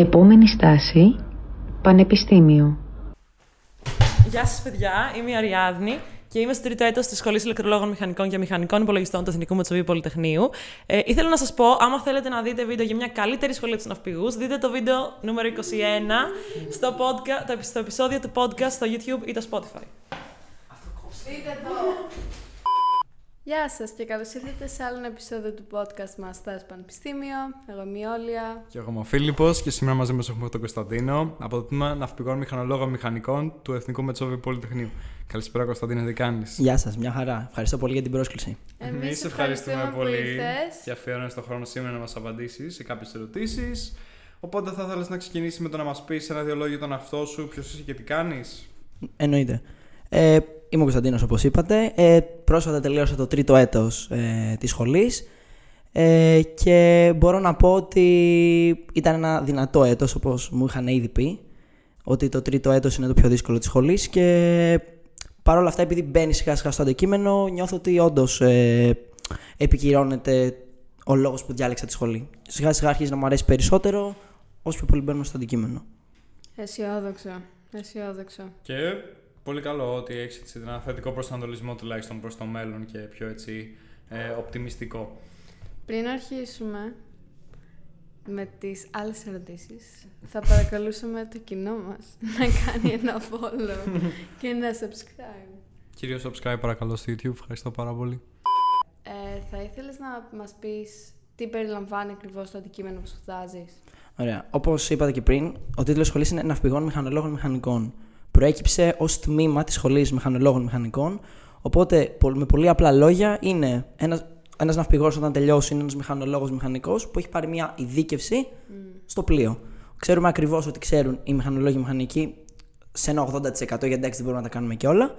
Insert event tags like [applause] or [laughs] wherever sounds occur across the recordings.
Επόμενη στάση, Πανεπιστήμιο. Γεια σας, παιδιά. Είμαι η Αριάδνη και είμαι στο τρίτο έτος της Σχολής Ηλεκτρολόγων Μηχανικών και Μηχανικών Υπολογιστών του Εθνικού Μετσοβίου Πολυτεχνείου. Ε, ήθελα να σας πω, άμα θέλετε να δείτε βίντεο για μια καλύτερη σχολή τους ναυπηγούς, δείτε το βίντεο νούμερο 21 στο, podcast, στο επεισόδιο του podcast στο YouTube ή το Spotify. Δείτε το! Γεια σας και καλώς ήρθατε σε άλλο ένα επεισόδιο του podcast μας στα Πανεπιστήμιο. Εγώ είμαι η Όλια. Και εγώ είμαι ο Φίλιππος και σήμερα μαζί μας έχουμε τον Κωνσταντίνο από το τμήμα Ναυπηγών Μηχανολόγων Μηχανικών του Εθνικού Μετσόβιου Πολυτεχνείου. Καλησπέρα, Κωνσταντίνο, τι κάνεις; Γεια σας, μια χαρά. Ευχαριστώ πολύ για την πρόσκληση. Εμείς ευχαριστούμε πολύ και αφιέρωνες τον χρόνο σήμερα να μας απαντήσεις σε κάποιες ερωτήσεις. Οπότε θα ήθελα να ξεκινήσεις με το να μας πεις ένα-δύο λόγια τον αυτό σου, ποιος είσαι και τι κάνεις; Εννοείται. Ε, είμαι ο Κωνσταντίνος, όπως είπατε. Ε, πρόσφατα τελείωσα το τρίτο έτος ε, της σχολής. Ε, και μπορώ να πω ότι ήταν ένα δυνατό έτος όπως μου είχαν ήδη πει ότι το τρίτο έτος είναι το πιο δύσκολο της σχολής και παρόλα αυτά επειδή μπαίνει σιγά σιγά στο αντικείμενο νιώθω ότι όντως ε, επικυρώνεται ο λόγος που διάλεξα τη σχολή. Σιγά σιγά αρχίζει να μου αρέσει περισσότερο όσο πιο πολύ μπαίνουμε στο αντικείμενο. Αισιόδοξο. Αισιόδοξο. Και πολύ καλό ότι έχεις ένα θετικό προσανατολισμό τουλάχιστον προς το μέλλον και πιο έτσι ε, οπτιμιστικό. Πριν αρχίσουμε με τις άλλες ερωτήσεις, θα παρακαλούσαμε το κοινό μας [laughs] να κάνει ένα follow και ένα subscribe. Κύριο subscribe παρακαλώ στο YouTube, ευχαριστώ πάρα πολύ. Ε, θα ήθελες να μας πεις τι περιλαμβάνει ακριβώς το αντικείμενο που σπουδάζεις; Ωραία. Όπως είπατε και πριν, ο τίτλος σχολής είναι Ναυπηγών Μηχανολόγων Μηχανικών. Προέκυψε ως τμήμα της σχολής Μηχανολόγων Μηχανικών. Οπότε, με πολύ απλά λόγια, είναι ένας ένας ναυπηγός όταν τελειώσει, είναι ένας μηχανολόγος μηχανικός που έχει πάρει μια ειδίκευση στο πλοίο. Ξέρουμε ακριβώς ότι ξέρουν οι μηχανολόγοι μηχανικοί σε ένα 80% γιατί εντάξει δεν μπορούμε να τα κάνουμε και όλα.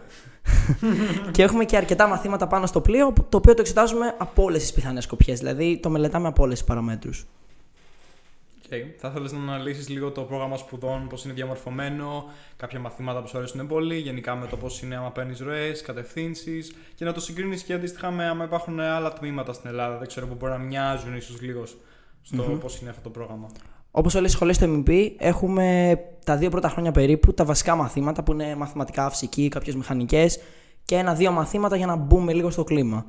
[laughs] και έχουμε και αρκετά μαθήματα πάνω στο πλοίο, το οποίο το εξετάζουμε από όλες τις πιθανές σκοπιές. Δηλαδή το μελετάμε από όλες τις παραμέτρους. Okay. Θα ήθελε να αναλύσεις λίγο το πρόγραμμα σπουδών, πώς είναι διαμορφωμένο, κάποια μαθήματα που σου αρέσουν πολύ, γενικά με το πώς είναι άμα παίρνεις ροές, κατευθύνσεις και να το συγκρίνεις και αντίστοιχα με άμα υπάρχουν άλλα τμήματα στην Ελλάδα. Δεν ξέρω που μπορεί να μοιάζουν ίσως λίγο στο mm-hmm. πώς είναι αυτό το πρόγραμμα. Όπως όλες οι σχολές του MP, έχουμε τα δύο πρώτα χρόνια περίπου τα βασικά μαθήματα που είναι μαθηματικά, φυσική, κάποιες μηχανικές και ένα-δύο μαθήματα για να μπούμε λίγο στο κλίμα.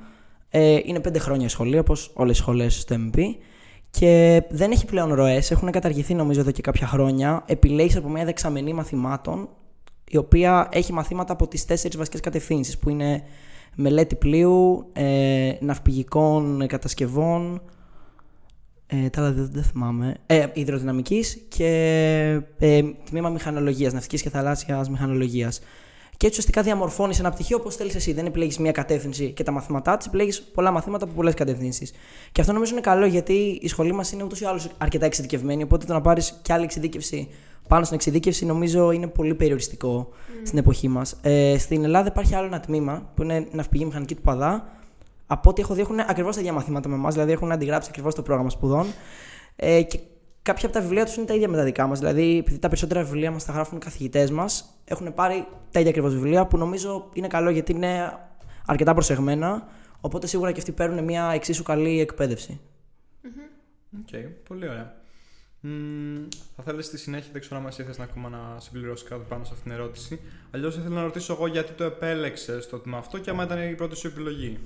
Ε, είναι πέντε χρόνια η σχολή, όπως όλες οι σχολές στο MP. Και δεν έχει πλέον ροές, έχουν καταργηθεί νομίζω εδώ και κάποια χρόνια. Επιλέγεις από μια δεξαμενή μαθημάτων, η οποία έχει μαθήματα από τις τέσσερις βασικές κατευθύνσεις, που είναι μελέτη πλοίου, ε, ναυπηγικών κατασκευών, ε, τα άλλα δεν, θυμάμαι, ε, υδροδυναμικής και ε, τμήμα μηχανολογίας, ναυτικής και θαλάσσιας μηχανολογίας. Και έτσι ουσιαστικά διαμορφώνεις ένα πτυχίο όπως θέλεις εσύ. Δεν επιλέγεις μία κατεύθυνση και τα μαθήματά της, επιλέγεις πολλά μαθήματα από πολλές κατευθύνσεις. Και αυτό νομίζω είναι καλό γιατί η σχολή μας είναι ούτως ή άλλως αρκετά εξειδικευμένη. Οπότε το να πάρεις κι άλλη εξειδίκευση πάνω στην εξειδίκευση νομίζω είναι πολύ περιοριστικό στην εποχή μας. Ε, στην Ελλάδα υπάρχει άλλο ένα τμήμα που είναι ναυπηγή μηχανική του Παδά. Από ό,τι έχω δει έχουν ακριβώς τα ίδια μαθήματα με εμάς, δηλαδή έχουν αντιγράψει ακριβώς το πρόγραμμα σπουδών. Ε, και κάποια από τα βιβλία τους είναι τα ίδια με τα δικά μας. Δηλαδή, επειδή τα περισσότερα βιβλία μας τα γράφουν οι καθηγητές μας, έχουν πάρει τα ίδια ακριβώς βιβλία που νομίζω είναι καλό γιατί είναι αρκετά προσεγμένα. Οπότε σίγουρα και αυτοί παίρνουν μια εξίσου καλή εκπαίδευση. OK, okay, πολύ ωραία. Mm, θα θέλεις στη συνέχεια, δεν ξέρω αν εσύ θες να ακόμα να συμπληρώσεις κάτι πάνω σε αυτήν την ερώτηση. Αλλιώς ήθελα να ρωτήσω εγώ γιατί το επέλεξες το τμήμα αυτό και άμα ήταν η πρώτη σου επιλογή.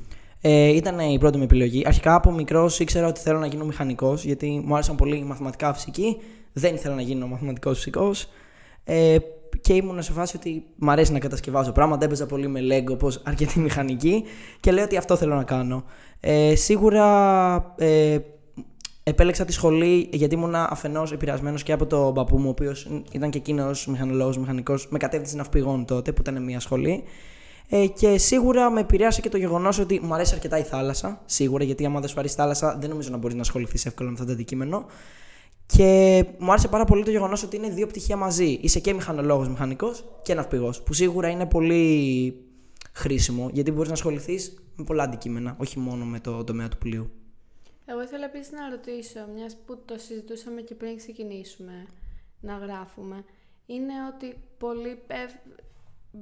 Ε, ήταν η πρώτη μου επιλογή. Αρχικά από μικρός ήξερα ότι θέλω να γίνω μηχανικός, γιατί μου άρεσαν πολύ η μαθηματικά φυσική. Δεν ήθελα να γίνω μαθηματικός φυσικός. Ε, και ήμουν σε φάση ότι μου αρέσει να κατασκευάζω πράγματα. Έπαιζα πολύ με Lego, όπως αρκετοί μηχανικοί. Και λέω ότι αυτό θέλω να κάνω. Ε, σίγουρα ε, επέλεξα τη σχολή γιατί ήμουν αφενός επηρεασμένος και από τον παππού μου, ο οποίος ήταν και εκείνος μηχανολόγος, μηχανικός, με κατεύθυνση ναυπηγών τότε, που ήταν μια σχολή. Ε, και σίγουρα με επηρέασε και το γεγονός ότι μου αρέσει αρκετά η θάλασσα. Σίγουρα, γιατί άμα δεν σου αρέσει η θάλασσα, δεν νομίζω να μπορείς να ασχοληθείς εύκολα με αυτό το αντικείμενο. Και μου άρεσε πάρα πολύ το γεγονός ότι είναι δύο πτυχία μαζί. Είσαι και μηχανολόγος μηχανικός και ναυπηγός. Που σίγουρα είναι πολύ χρήσιμο γιατί μπορείς να ασχοληθείς με πολλά αντικείμενα, όχι μόνο με το τομέα του πλοίου. Εγώ ήθελα επίσης να ρωτήσω, μιας που το συζητούσαμε και πριν ξεκινήσουμε να γράφουμε, είναι ότι πολλοί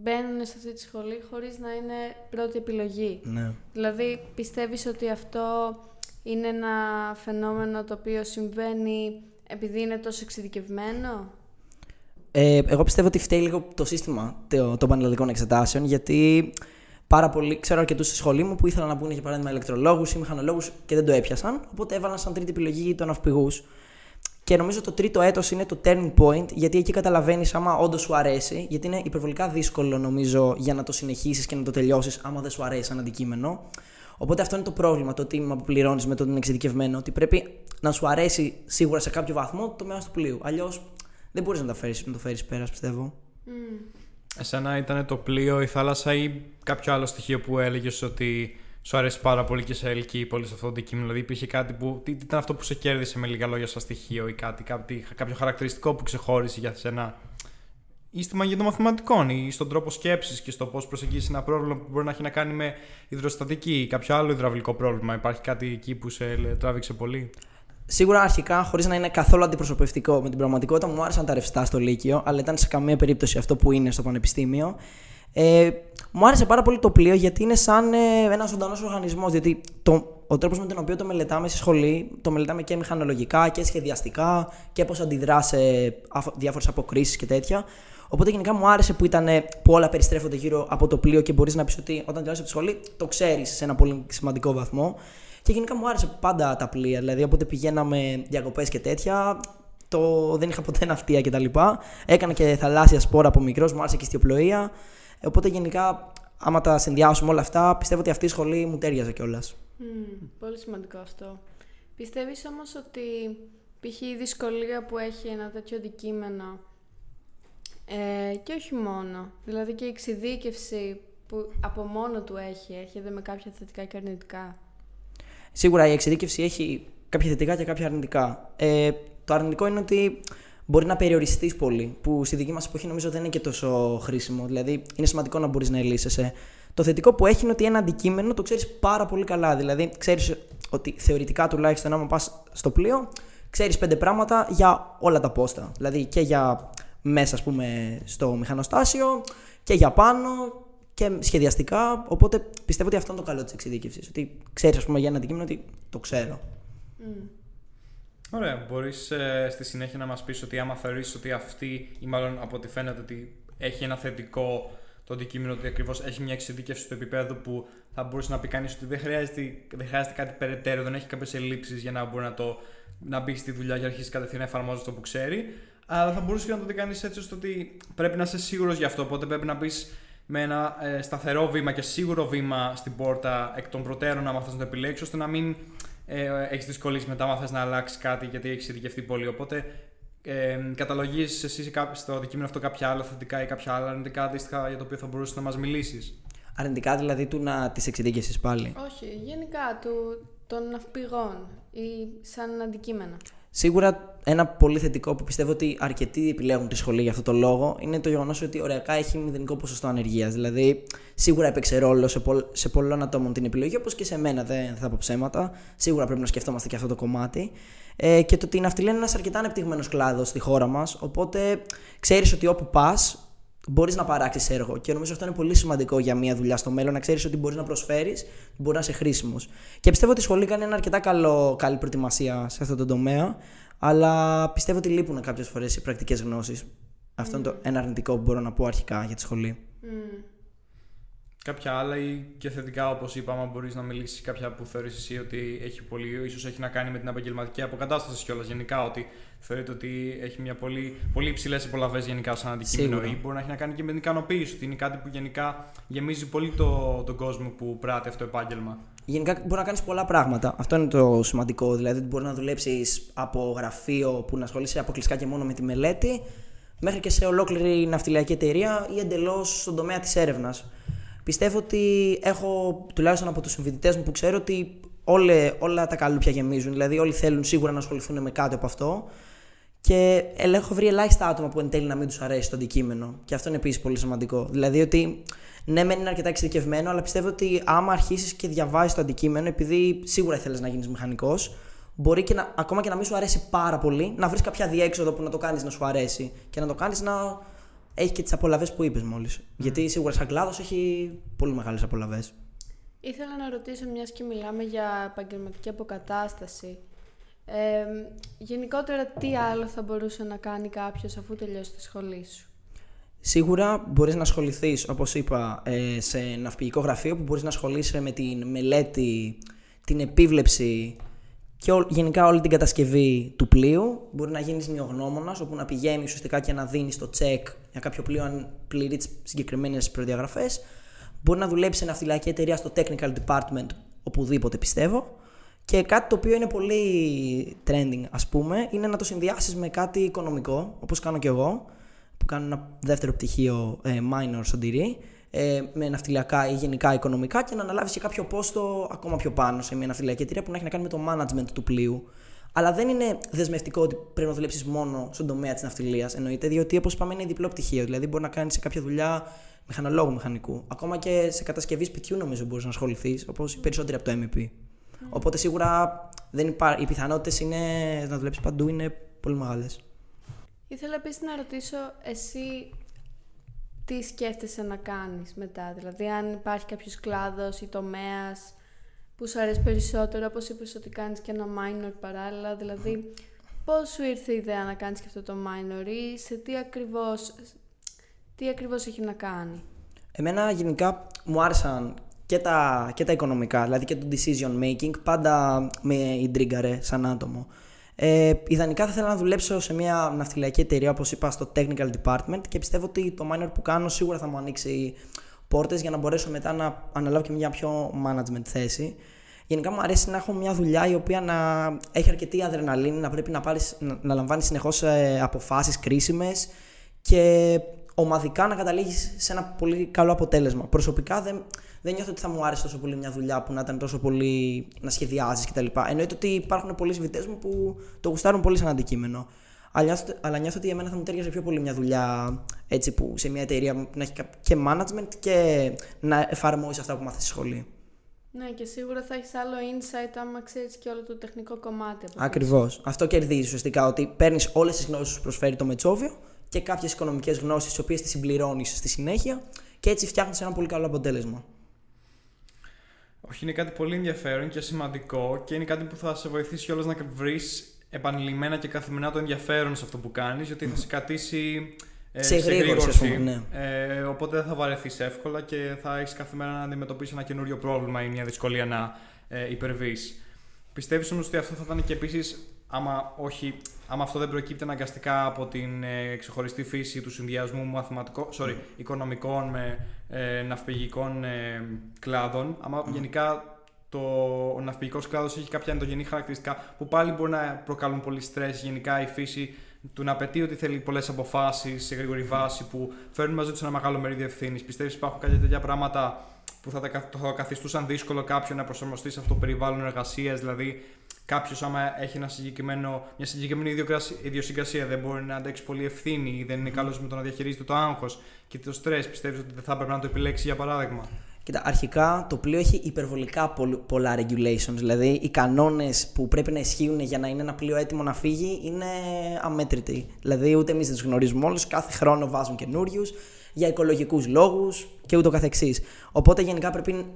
μπαίνουν σε αυτή τη σχολή χωρίς να είναι πρώτη επιλογή. Ναι. Δηλαδή πιστεύεις ότι αυτό είναι ένα φαινόμενο το οποίο συμβαίνει επειδή είναι τόσο εξειδικευμένο; Ε, εγώ πιστεύω ότι φταίει λίγο το σύστημα το- των πανελλαδικών εξετάσεων, γιατί πάρα πολλοί, ξέρω αρκετούς στη σχολή μου που ήθελαν να μπουν για παράδειγμα ηλεκτρολόγους ή μηχανολόγους και δεν το έπιασαν. Οπότε έβαλαν σαν τρίτη επιλογή των ναυπηγούς. Και νομίζω το τρίτο έτος είναι το turning point, γιατί εκεί καταλαβαίνεις άμα όντως σου αρέσει, γιατί είναι υπερβολικά δύσκολο νομίζω για να το συνεχίσεις και να το τελειώσεις, άμα δεν σου αρέσει σαν αντικείμενο. Οπότε αυτό είναι το πρόβλημα, το τίμημα που πληρώνεις με τον εξειδικευμένο, ότι πρέπει να σου αρέσει σίγουρα σε κάποιο βαθμό το μέρος του πλοίου. Αλλιώς δεν μπορείς να, τα φέρεις- να το φέρεις πέρας, πιστεύω. Εσένα ήταν το πλοίο, η θάλασσα ή κάποιο άλλο στοιχείο που έλεγες ότι σου αρέσει πάρα πολύ και σε ελκύει πολύ σε αυτό το αντικείμενο. Δηλαδή υπήρχε κάτι που. Τι, τι ήταν αυτό που σε κέρδισε με λίγα λόγια σαν στοιχείο ή κάτι, κάτι, κάποιο χαρακτηριστικό που ξεχώρισε για σένα; Ή στη μαγεία των μαθηματικών, ή στον τρόπο σκέψης και στο πώς προσεγγίσει ένα πρόβλημα που μπορεί να έχει να κάνει με υδροστατική ή κάποιο άλλο υδραυλικό πρόβλημα; Υπάρχει κάτι εκεί που σε ε, τράβηξε πολύ; Σίγουρα αρχικά, χωρίς να είναι καθόλου αντιπροσωπευτικό με την πραγματικότητα, μου άρεσαν τα ρευστά στο Λύκειο, αλλά ήταν σε καμία περίπτωση αυτό που είναι στο Πανεπιστήμιο. Ε, μου άρεσε πάρα πολύ το πλοίο γιατί είναι σαν ε, ένας ζωντανός οργανισμός. Γιατί το, ο τρόπος με τον οποίο το μελετάμε στη σχολή, το μελετάμε και μηχανολογικά και σχεδιαστικά και πώς αντιδρά σε διάφορες αποκρίσεις και τέτοια. Οπότε γενικά μου άρεσε που, ήταν, που όλα περιστρέφονται γύρω από το πλοίο και μπορείς να πεις ότι όταν τελειώσει από τη σχολή το ξέρεις σε ένα πολύ σημαντικό βαθμό. Και γενικά μου άρεσε πάντα τα πλοία. Δηλαδή, όποτε πηγαίναμε διακοπές και τέτοια, το, δεν είχα ποτέ ναυτία κτλ. Έκανα και θαλάσσια σπόρα από μικρός, μου άρεσε και η στιοπλοεία. Οπότε γενικά, άμα τα συνδυάσουμε όλα αυτά, πιστεύω ότι αυτή η σχολή μου τέριαζε κιόλας. Μμμ, πολύ σημαντικό αυτό. Πιστεύεις όμως ότι π.χ. η δυσκολία που έχει ένα τέτοιο αντικείμενο ε, και όχι μόνο, δηλαδή και η εξειδίκευση που από μόνο του έχει, έχετε με κάποια θετικά και αρνητικά; Σίγουρα η εξειδίκευση έχει κάποια θετικά και κάποια αρνητικά. Ε, το αρνητικό είναι ότι μπορεί να περιοριστείς πολύ, που στη δική μας εποχή νομίζω δεν είναι και τόσο χρήσιμο. Δηλαδή, είναι σημαντικό να μπορείς να ελύσεσαι. Το θετικό που έχει είναι ότι ένα αντικείμενο το ξέρεις πάρα πολύ καλά. Δηλαδή, ξέρεις ότι θεωρητικά τουλάχιστον, άμα πας στο πλοίο, ξέρεις πέντε πράγματα για όλα τα πόστα. Δηλαδή, και για μέσα, ας πούμε, στο μηχανοστάσιο, και για πάνω, και σχεδιαστικά. Οπότε πιστεύω ότι αυτό είναι το καλό της εξειδίκευσης. Ότι ξέρεις, ας πούμε, για ένα αντικείμενο ότι το ξέρω. Μμ. Ωραία. Μπορείς στη συνέχεια να μας πεις ότι άμα θεωρήσει ότι αυτή, ή μάλλον από ό,τι φαίνεται ότι έχει ένα θετικό το αντικείμενο, ότι ακριβώς έχει μια εξειδίκευση του επίπεδου που θα μπορούσε να πει κανείς ότι δεν χρειάζεται, δεν χρειάζεται κάτι περαιτέρω, δεν έχει κάποιες ελλείψεις για να μπορεί να, το, να μπει στη δουλειά και να αρχίσει κατευθείαν να εφαρμόζει αυτό που ξέρει. Αλλά θα μπορούσε και να το δει κανείς έτσι ώστε ότι πρέπει να είσαι σίγουρος γι' αυτό. Οπότε πρέπει να μπεις με ένα ε, σταθερό βήμα και σίγουρο βήμα στην πόρτα εκ των προτέρων, άμα θες να το επιλέξεις, ώστε να μην ε, έχεις δυσκολίες μετά, άμα θες να αλλάξεις κάτι γιατί έχεις ειδικευτεί πολύ. Οπότε ε, καταλογίζεις εσύ σε κάποιο- στο αντικείμενο αυτό κάποια άλλα θετικά ή κάποια άλλα αρνητικά αντίστοιχα για το οποίο θα μπορούσες να μας μιλήσεις. Αρνητικά δηλαδή του να τη εξειδίκευση πάλι. Όχι, γενικά του, των ναυπηγών ή σαν αντικείμενα. Σίγουρα ένα πολύ θετικό που πιστεύω ότι αρκετοί επιλέγουν τη σχολή για αυτό το λόγο είναι το γεγονός ότι οριακά έχει μηδενικό ποσοστό ανεργίας. Δηλαδή, σίγουρα έπαιξε ρόλο σε, πολλ, σε πολλών ατόμων την επιλογή, όπως και σε μένα, δεν θα πω ψέματα. Σίγουρα πρέπει να σκεφτόμαστε και αυτό το κομμάτι. Ε, και το ότι η ναυτιλία είναι ένας αρκετά ανεπτυγμένος κλάδος στη χώρα μας. Οπότε ξέρεις ότι όπου πας μπορείς να παράξεις έργο. Και νομίζω αυτό είναι πολύ σημαντικό για μια δουλειά στο μέλλον, να ξέρεις ότι μπορείς να προσφέρεις, μπορεί να είσαι χρήσιμος. Και πιστεύω ότι η σχολή κάνει ένα αρκετά καλό, καλή προετοιμασία σε αυτό το τομέα, αλλά πιστεύω ότι λείπουν κάποιες φορές οι πρακτικές γνώσεις. Αυτό είναι το ένα αρνητικό που μπορώ να πω αρχικά για τη σχολή. Μμ. Κάποια άλλα ή και θετικά, όπως είπαμε, μπορείς να μιλήσεις κάποια που θεωρείς εσύ ότι έχει πολύ, ίσως έχει να κάνει με την επαγγελματική αποκατάσταση κιόλας. Γενικά, ότι θεωρείται ότι έχει μια πολύ, πολύ υψηλές απολαυέ γενικά σαν αντικείμενο, Σίγουρα. ή μπορεί να έχει να κάνει και με την ικανοποίηση, ότι είναι κάτι που γενικά γεμίζει πολύ το, τον κόσμο που πράττει αυτό το επάγγελμα. Γενικά μπορεί να κάνεις πολλά πράγματα. Αυτό είναι το σημαντικό. Δηλαδή, ότι μπορεί να δουλέψεις από γραφείο που να ασχολείσαι αποκλειστικά και μόνο με τη μελέτη, μέχρι και σε ολόκληρη ναυτιλιακή εταιρεία ή εντελώς στον τομέα της έρευνας. Πιστεύω ότι έχω, τουλάχιστον από τους συμφοιτητές μου που ξέρω, ότι όλε, όλα τα καλούπια γεμίζουν. Δηλαδή, όλοι θέλουν σίγουρα να ασχοληθούν με κάτι από αυτό. Και ε, έχω βρει ελάχιστα άτομα που εν τέλει να μην τους αρέσει το αντικείμενο. Και αυτό είναι επίσης πολύ σημαντικό. Δηλαδή ότι ναι, μεν είναι αρκετά εξειδικευμένο, αλλά πιστεύω ότι άμα αρχίσεις και διαβάζεις το αντικείμενο, επειδή σίγουρα ήθελε να γίνεις μηχανικός, μπορεί και να, ακόμα και να μην σου αρέσει πάρα πολύ, να βρεις κάποια διέξοδο που να το κάνεις να σου αρέσει και να το κάνεις να έχει και τις απολαυέ που είπες μόλις. Γιατί σίγουρα σαν κλάδος έχει πολύ μεγάλες απολαυέ. Ήθελα να ρωτήσω, μιας και μιλάμε για επαγγελματική αποκατάσταση, Ε, γενικότερα, τι άλλο θα μπορούσε να κάνει κάποιος αφού τελειώσει τη σχολή σου; Σίγουρα μπορείς να ασχοληθείς, όπως είπα, ε, σε ναυπηγικό γραφείο που μπορείς να ασχολείσαι με την μελέτη, την επίβλεψη και γενικά όλη την κατασκευή του πλοίου. Μπορεί να γίνεις νιογνώμονας, όπου να πηγαίνεις ουσιαστικά και να δίνεις το check για κάποιο πλοίο αν πληρεί τις συγκεκριμένες προδιαγραφές. Μπορεί να δουλέψει σε ναυτιλιακή εταιρεία στο technical department, οπουδήποτε πιστεύω. Και κάτι το οποίο είναι πολύ trending, ας πούμε, είναι να το συνδυάσεις με κάτι οικονομικό, όπως κάνω και εγώ, που κάνω ένα δεύτερο πτυχίο ε, minor στον τυρί, ε, με ναυτιλιακά ή γενικά οικονομικά και να αναλάβεις και κάποιο πόστο ακόμα πιο πάνω σε μια ναυτιλιακή εταιρεία που να έχει να κάνει με το management του πλοίου. Αλλά δεν είναι δεσμευτικό ότι πρέπει να δουλέψεις μόνο στον τομέα της ναυτιλίας. Εννοείται, διότι όπως είπαμε είναι διπλό πτυχίο. Δηλαδή μπορεί να κάνεις σε κάποια δουλειά μηχανολόγου μηχανικού. Ακόμα και σε κατασκευής σπιτιού νομίζω μπορείς να ασχοληθείς, όπως οι περισσότεροι από το MEP. Οπότε σίγουρα δεν υπά... οι πιθανότητες να δουλέψεις παντού είναι πολύ μεγάλες. Ήθελα επίσης να ρωτήσω εσύ τι σκέφτεσαι να κάνεις μετά, δηλαδή αν υπάρχει κάποιος κλάδος ή τομέας που σου αρέσει περισσότερο, όπως είπες ότι κάνεις και ένα minor παράλληλα, δηλαδή πώς σου ήρθε η ιδέα να κάνεις και αυτό το minor ή σε τι ακριβώς, τι ακριβώς έχει να κάνει; Εμένα γενικά μου άρεσαν και τα, και τα οικονομικά, δηλαδή και το decision making, πάντα με ιντρίγκαρε σαν άτομο. Ε, ιδανικά θα ήθελα να δουλέψω σε μια ναυτιλιακή εταιρεία, όπως είπα, στο technical department και πιστεύω ότι το minor που κάνω σίγουρα θα μου ανοίξει πόρτες για να μπορέσω μετά να αναλάβω και μια πιο management θέση. Γενικά μου αρέσει να έχω μια δουλειά η οποία να έχει αρκετή αδρεναλίνη, να πρέπει να, πάρεις, να, να λαμβάνεις συνεχώς ε, αποφάσεις κρίσιμες και ομαδικά να καταλήγεις σε ένα πολύ καλό αποτέλεσμα. Προσωπικά δεν, δεν νιώθω ότι θα μου άρεσε τόσο πολύ μια δουλειά που να ήταν τόσο πολύ να σχεδιάζεις κτλ. Εννοείται ότι υπάρχουν πολλοί συμβητέ μου που το γουστάρουν πολύ σαν αντικείμενο. Αλλά νιώθω, αλλά νιώθω ότι εμένα θα μου ταιριάζει πιο πολύ μια δουλειά έτσι που σε μια εταιρεία να έχει και management και να εφαρμόζει αυτά που μάθεις στη σχολή. Ναι, και σίγουρα θα έχεις άλλο insight άμα ξέρεις και όλο το τεχνικό κομμάτι. Ακριβώς. Αυτό κερδίζει ουσιαστικά ότι παίρνεις όλες τις γνώσεις που προσφέρει το Μετσόβιο και κάποιες οικονομικές γνώσεις, τις οποίες τις συμπληρώνεις στη συνέχεια και έτσι φτιάχνεις ένα πολύ καλό αποτέλεσμα. Όχι, είναι κάτι πολύ ενδιαφέρον και σημαντικό και είναι κάτι που θα σε βοηθήσει κιόλας να βρεις επανειλημμένα και καθημερινά το ενδιαφέρον σε αυτό που κάνεις, γιατί θα σε κατήσει ε, σε, σε γρήγορση. Ναι. Ε, οπότε δεν θα βαρεθείς εύκολα και θα έχεις κάθε μέρα να αντιμετωπίσεις ένα καινούριο πρόβλημα ή μια δυσκολία να ε, υπερβείς. Πιστεύεις όμως ότι αυτό θα ήταν και επίσης, άμα, όχι, άμα αυτό δεν προκύπτει αναγκαστικά από την ε, ξεχωριστή φύση του συνδυασμού μαθηματικών, sorry, οικονομικών με ε, ναυπηγικών ε, κλάδων, άμα γενικά το, ο ναυπηγικός κλάδος έχει κάποια ενδογενή χαρακτηριστικά που πάλι μπορεί να προκαλούν πολύ στρες. Γενικά η φύση του να απαιτεί ότι θέλει πολλές αποφάσεις σε γρήγορη βάση που φέρνουν μαζί τους ένα μεγάλο μερίδιο ευθύνης. Πιστεύεις ότι υπάρχουν κάποια τέτοια πράγματα που θα, θα καθιστούσαν δύσκολο κάποιον να προσαρμοστεί σε αυτό το περιβάλλον εργασίας, δηλαδή κάποιος, άμα έχει ένα συγκεκριμένο, μια συγκεκριμένη ιδιοσυγκρασία, δεν μπορεί να αντέξει πολύ ευθύνη ή δεν είναι καλός με το να διαχειρίζεται το άγχος και το στρες, πιστεύεις ότι δεν θα έπρεπε να το επιλέξει για παράδειγμα; Κοίτα, αρχικά το πλοίο έχει υπερβολικά πολλά regulations. Δηλαδή, οι κανόνες που πρέπει να ισχύουν για να είναι ένα πλοίο έτοιμο να φύγει είναι αμέτρητοι. Δηλαδή, ούτε εμείς δεν τους γνωρίζουμε όλους. Κάθε χρόνο βάζουν καινούριους για οικολογικούς λόγους και ούτω καθεξής. Οπότε, γενικά πρέπει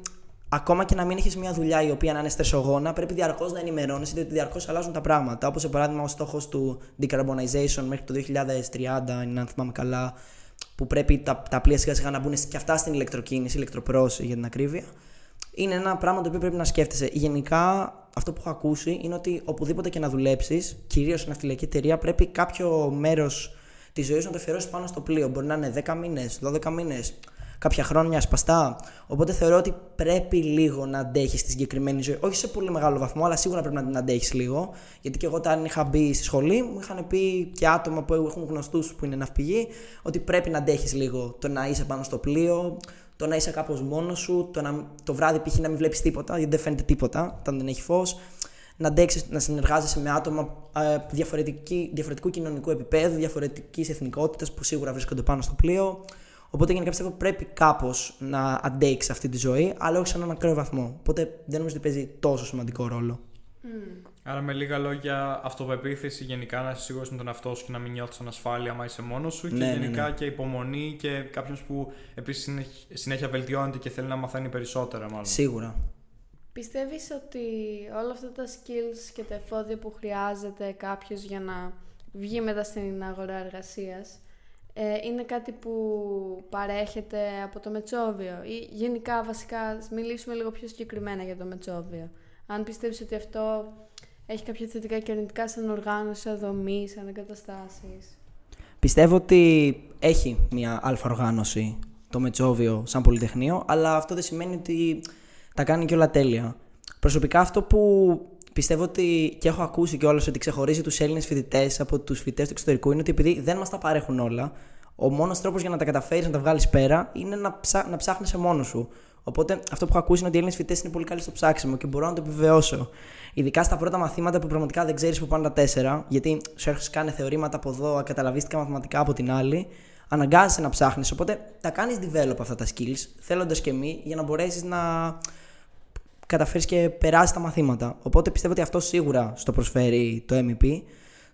ακόμα και να μην έχεις μια δουλειά η οποία να είναι στρεσογόνα, πρέπει διαρκώς να ενημερώνει ότι διαρκώς αλλάζουν τα πράγματα. Όπως, για παράδειγμα, ο στόχος του decarbonization μέχρι το 2030, αν θυμάμαι καλά, που πρέπει τα, τα πλοία σιγά σιγά να μπουν και αυτά στην ηλεκτροκίνηση, ηλεκτροπρόση για την ακρίβεια. Είναι ένα πράγμα το οποίο πρέπει να σκέφτεσαι. Γενικά, αυτό που έχω ακούσει είναι ότι οπουδήποτε και να δουλέψεις, κυρίως σε ναυτιλιακή εταιρεία, πρέπει κάποιο μέρος της ζωής να το αφιερώσεις πάνω στο πλοίο. Μπορεί να είναι 10 μήνες, 12 μήνες, κάποια χρόνια σπαστά. Οπότε θεωρώ ότι πρέπει λίγο να αντέχεις τη συγκεκριμένη ζωή. Όχι σε πολύ μεγάλο βαθμό, αλλά σίγουρα πρέπει να την αντέχεις λίγο. Γιατί και εγώ όταν είχα μπει στη σχολή, μου είχαν πει και άτομα που έχουν γνωστούς που είναι ναυπηγοί, ότι πρέπει να αντέχεις λίγο το να είσαι πάνω στο πλοίο, το να είσαι κάπως μόνος σου, το, να, το βράδυ π.χ. να μην βλέπεις τίποτα, γιατί δεν φαίνεται τίποτα όταν δεν έχει φως. Να αντέξεις να συνεργάζεσαι με άτομα ε, διαφορετικού κοινωνικού επίπεδου, διαφορετικής εθνικότητας που σίγουρα βρίσκονται πάνω στο πλοίο. Οπότε γενικά πιστεύω πρέπει κάπως να αντέξεις αυτή τη ζωή, αλλά όχι σε έναν ακραίο βαθμό. Οπότε δεν νομίζω ότι παίζει τόσο σημαντικό ρόλο. Mm. Άρα, με λίγα λόγια, αυτοπεποίθηση γενικά να είσαι σίγουρος με τον εαυτό σου και να μην νιώθεις ανασφάλεια άμα είσαι μόνος σου. Ναι, και ναι, γενικά ναι. και υπομονή και κάποιο που επίσης συνέχεια βελτιώνεται και θέλει να μαθαίνει περισσότερα, μάλλον. Σίγουρα. Πιστεύεις ότι όλα αυτά τα skills και τα εφόδια που χρειάζεται κάποιος για να βγει μετά στην αγορά εργασίας ε, είναι κάτι που παρέχεται από το Μετσόβιο ή γενικά βασικά ας μιλήσουμε λίγο πιο συγκεκριμένα για το Μετσόβιο. Αν πιστεύεις ότι αυτό έχει κάποια θετικά και αρνητικά σαν οργάνωση, σαν δομή, σαν εγκαταστάσεις; Πιστεύω ότι έχει μια αλφα οργάνωση το Μετσόβιο σαν πολυτεχνείο, αλλά αυτό δεν σημαίνει ότι τα κάνει και όλα τέλεια. Προσωπικά αυτό που πιστεύω ότι και έχω ακούσει κιόλας ότι ξεχωρίζει τους Έλληνες φοιτητές από τους φοιτητές του εξωτερικού είναι ότι επειδή δεν μας τα παρέχουν όλα, ο μόνος τρόπος για να τα καταφέρεις να τα βγάλεις πέρα είναι να, ψά, να ψάχνεις σε μόνος σου. Οπότε αυτό που έχω ακούσει είναι ότι οι Έλληνες φοιτητές είναι πολύ καλοί στο ψάξιμο και μπορώ να το επιβεβαιώσω. Ειδικά στα πρώτα μαθήματα που πραγματικά δεν ξέρεις που πάνε τα τέσσερα, γιατί σου έρχεσαι κάνει θεωρήματα από εδώ, ακαταλαβίστηκα μαθηματικά από την άλλη, αναγκάζεσαι να ψάχνεις. Οπότε τα κάνεις develop αυτά τα skills, θέλοντας και μη, για να μπορέσεις να καταφέρεις και περάσεις τα μαθήματα. Οπότε πιστεύω ότι αυτό σίγουρα στο προσφέρει το MEP.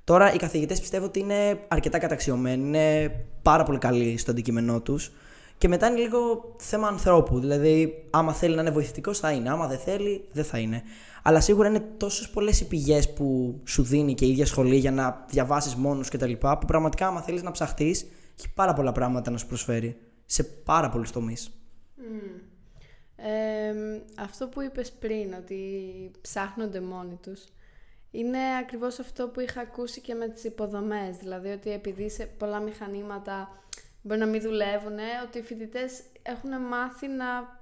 Τώρα οι καθηγητές πιστεύω ότι είναι αρκετά καταξιωμένοι, είναι πάρα πολύ καλοί στο αντικείμενό τους. Και μετά είναι λίγο θέμα ανθρώπου. Δηλαδή, άμα θέλει να είναι βοηθητικός, θα είναι. Άμα δεν θέλει, δεν θα είναι. Αλλά σίγουρα είναι τόσες πολλές οι πηγές που σου δίνει και η ίδια σχολή για να διαβάσεις μόνος κτλ. Που πραγματικά, άμα θέλεις να ψαχτείς, έχει πάρα πολλά πράγματα να σου προσφέρει. Σε πάρα πολλούς τομείς. Mm. Ε, αυτό που είπες πριν, ότι ψάχνονται μόνοι τους, είναι ακριβώς αυτό που είχα ακούσει και με τις υποδομές. Δηλαδή ότι επειδή σε πολλά μηχανήματα μπορεί να μην δουλεύουν, ότι οι φοιτητές έχουν μάθει να